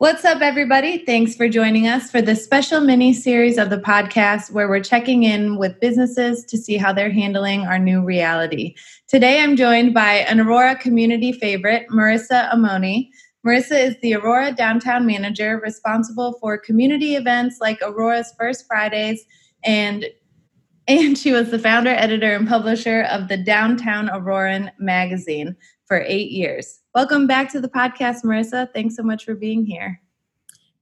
What's up, everybody? Thanks for joining us for this special mini series of the podcast where we're checking in with businesses to see how they're handling our new reality. Today, I'm joined by an Aurora community favorite, Marissa Amoni. Marissa is the Aurora Downtown Manager responsible for community events like Aurora's First Fridays and and she was the founder, editor, and publisher of the Downtown Auroran magazine for eight years. Welcome back to the podcast, Marissa. Thanks so much for being here.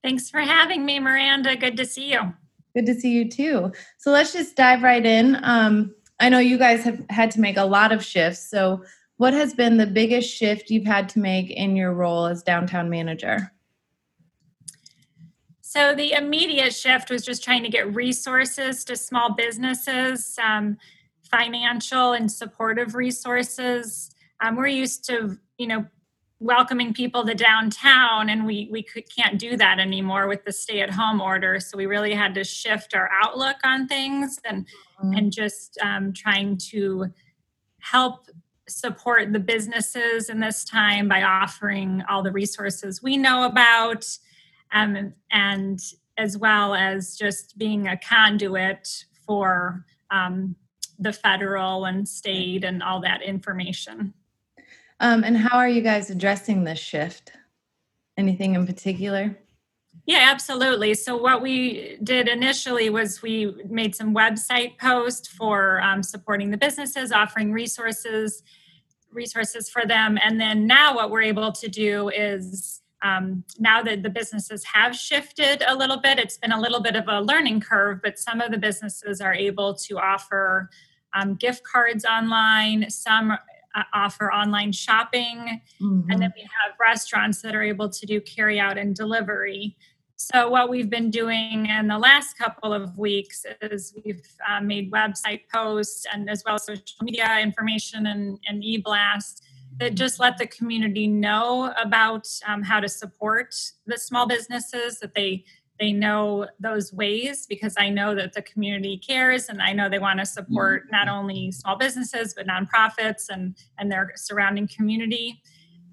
Thanks for having me, Miranda. Good to see you. Good to see you too. So let's just dive right in. Um, I know you guys have had to make a lot of shifts. So, what has been the biggest shift you've had to make in your role as downtown manager? So the immediate shift was just trying to get resources to small businesses, um, financial and supportive resources. Um, we're used to, you know, welcoming people to downtown, and we we could, can't do that anymore with the stay-at-home order. So we really had to shift our outlook on things and mm-hmm. and just um, trying to help support the businesses in this time by offering all the resources we know about um, and as well as just being a conduit for um, the federal and state and all that information. Um, and how are you guys addressing this shift? Anything in particular? Yeah, absolutely. So, what we did initially was we made some website posts for um, supporting the businesses, offering resources, resources for them, and then now what we're able to do is um, now that the businesses have shifted a little bit, it's been a little bit of a learning curve, but some of the businesses are able to offer um, gift cards online, some uh, offer online shopping, mm-hmm. and then we have restaurants that are able to do carry out and delivery. So, what we've been doing in the last couple of weeks is we've uh, made website posts and as well as social media information and, and e blast that just let the community know about um, how to support the small businesses that they they know those ways because i know that the community cares and i know they want to support mm-hmm. not only small businesses but nonprofits and and their surrounding community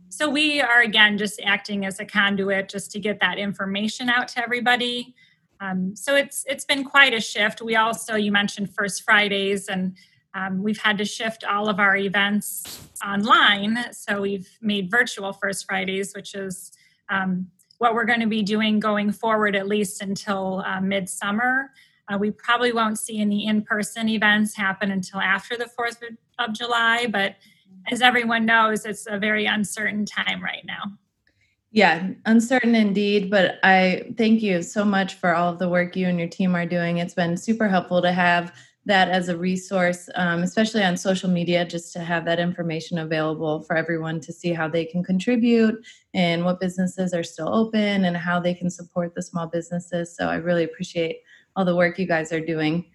so we are again just acting as a conduit just to get that information out to everybody um, so it's it's been quite a shift we also you mentioned first fridays and um, we've had to shift all of our events online. So we've made virtual First Fridays, which is um, what we're going to be doing going forward, at least until uh, midsummer. Uh, we probably won't see any in person events happen until after the 4th of July, but as everyone knows, it's a very uncertain time right now. Yeah, uncertain indeed, but I thank you so much for all of the work you and your team are doing. It's been super helpful to have that as a resource, um, especially on social media, just to have that information available for everyone to see how they can contribute and what businesses are still open and how they can support the small businesses. So I really appreciate all the work you guys are doing.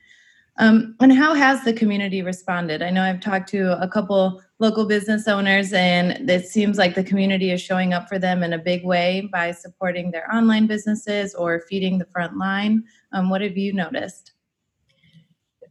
Um, and how has the community responded? I know I've talked to a couple local business owners, and it seems like the community is showing up for them in a big way by supporting their online businesses or feeding the front line. Um, what have you noticed?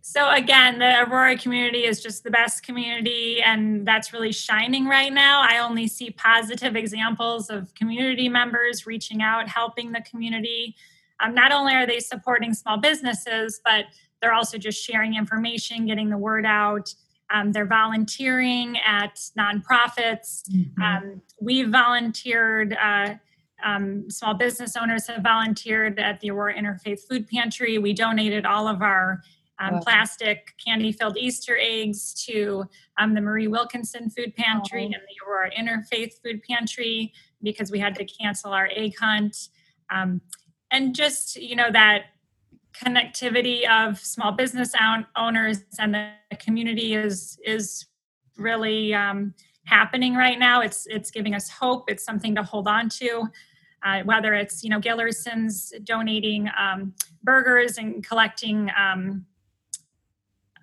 So again, the Aurora community is just the best community, and that's really shining right now. I only see positive examples of community members reaching out, helping the community. Um, not only are they supporting small businesses, but they're also just sharing information, getting the word out. Um, they're volunteering at nonprofits. Mm-hmm. Um, we've volunteered. Uh, um, small business owners have volunteered at the Aurora Interfaith Food Pantry. We donated all of our um, wow. plastic candy filled Easter eggs to um, the Marie Wilkinson Food Pantry and the Aurora Interfaith Food Pantry because we had to cancel our egg hunt. Um, and just, you know, that connectivity of small business owners and the community is is really um, happening right now. It's it's giving us hope. It's something to hold on to. Uh, whether it's you know Gillerson's donating um, burgers and collecting um,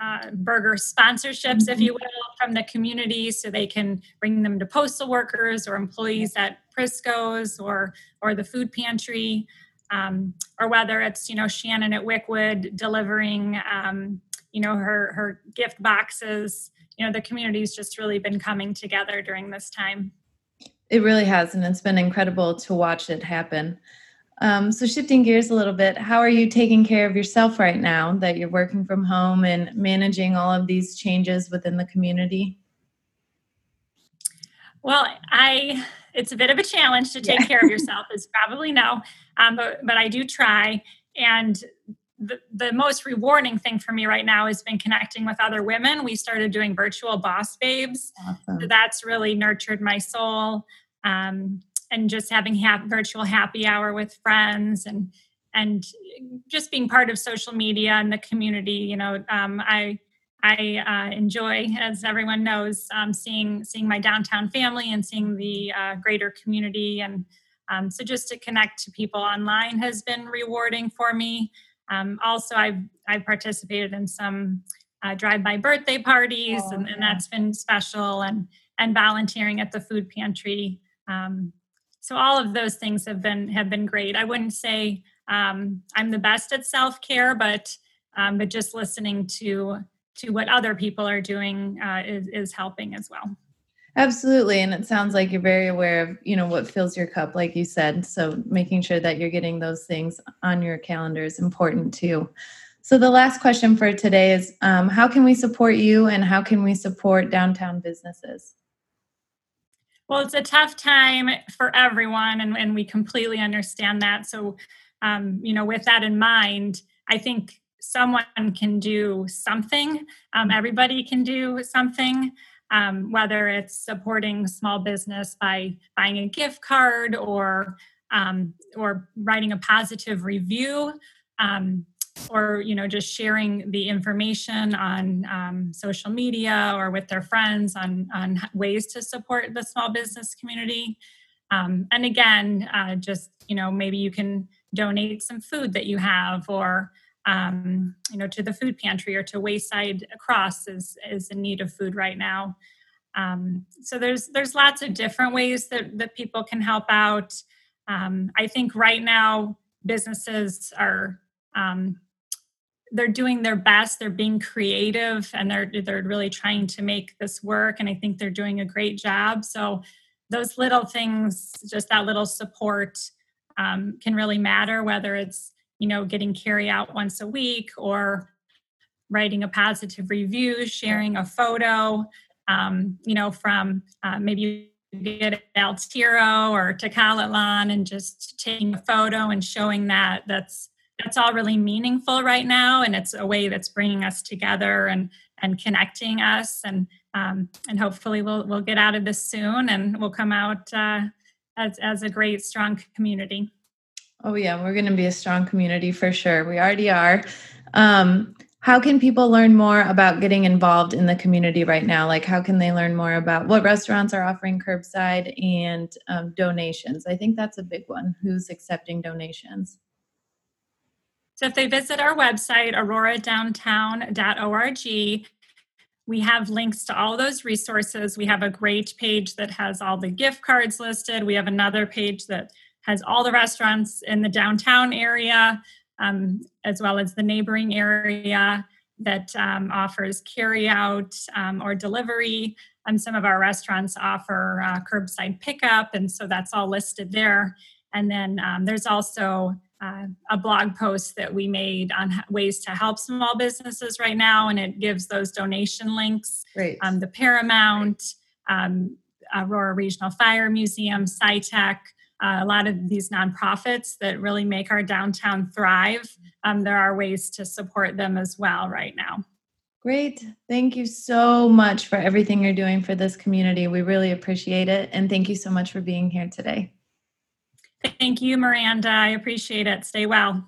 uh, burger sponsorships, if you will, from the community, so they can bring them to postal workers or employees at Prisco's or or the food pantry, um, or whether it's you know Shannon at Wickwood delivering um, you know her her gift boxes. You know the community's just really been coming together during this time. It really has, and it's been incredible to watch it happen. Um, so, shifting gears a little bit, how are you taking care of yourself right now that you're working from home and managing all of these changes within the community? Well, I it's a bit of a challenge to take Yeah. care of yourself, as probably know, um, but but I do try. And the the most rewarding thing for me right now has been connecting with other women. We started doing virtual boss babes, so that's really nurtured my soul. Um, and just having hap- virtual happy hour with friends and and just being part of social media and the community. You know, um, I I uh, enjoy, as everyone knows, um, seeing seeing my downtown family and seeing the uh, greater community, and um, so just to connect to people online has been rewarding for me. Um, also, I've I've participated in some uh, drive-by birthday parties, Oh, and, and yeah. that's been special, and and volunteering at the food pantry. Um, so all of those things have been have been great. I wouldn't say um, I'm the best at self-care, but um, but just listening to to what other people are doing uh, is, is helping as well. Absolutely, and it sounds like you're very aware of, you know, what fills your cup, like you said. So making sure that you're getting those things on your calendar is important too. So the last question for today is, um, how can we support you, and how can we support downtown businesses? Well, it's a tough time for everyone, and, and we completely understand that. So, um, you know, with that in mind, I think someone can do something. Um, everybody can do something, um, whether it's supporting small business by buying a gift card or um, or writing a positive review. Um, or you know just sharing the information on um, social media or with their friends on on ways to support the small business community. Um, and again uh, just you know maybe you can donate some food that you have or um, you know to the food pantry or to Wayside Cross is is in need of food right now. Um, so there's there's lots of different ways that that people can help out. Um, i think right now businesses are um, they're doing their best they're being creative and they're they're really trying to make this work and i think they're doing a great job. So those little things just that little support um, can really matter whether it's you know getting carry out once a week or writing a positive review sharing a photo um, you know from uh, maybe get El Tiro or Tekalatlan and just taking a photo and showing that that's that's all really meaningful right now and it's a way that's bringing us together and and connecting us and um, and hopefully we'll we'll get out of this soon and we'll come out uh, as as a great strong community Oh yeah, we're going to be a strong community for sure. We already are. Um, how can people learn more about getting involved in the community right now? Like, how can they learn more about what restaurants are offering curbside and um, donations? I think that's a big one. Who's accepting donations? So if they visit our website auroradowntown.org we have links to all those resources. We have a great page that has all the gift cards listed. We have another page that has all the restaurants in the downtown area um, as well as the neighboring area that um, offers carryout um, or delivery. Um, some of our restaurants offer uh, curbside pickup and so that's all listed there. And then um, there's also uh, a blog post that we made on ways to help small businesses right now, and it gives those donation links. Great. Um, the Paramount, um, Aurora Regional Fire Museum, SciTech, uh, a lot of these nonprofits that really make our downtown thrive. Um, there are ways to support them as well right now. Great. Thank you so much for everything you're doing for this community. We really appreciate it. And thank you so much for being here today. Thank you, Miranda. I appreciate it. Stay well.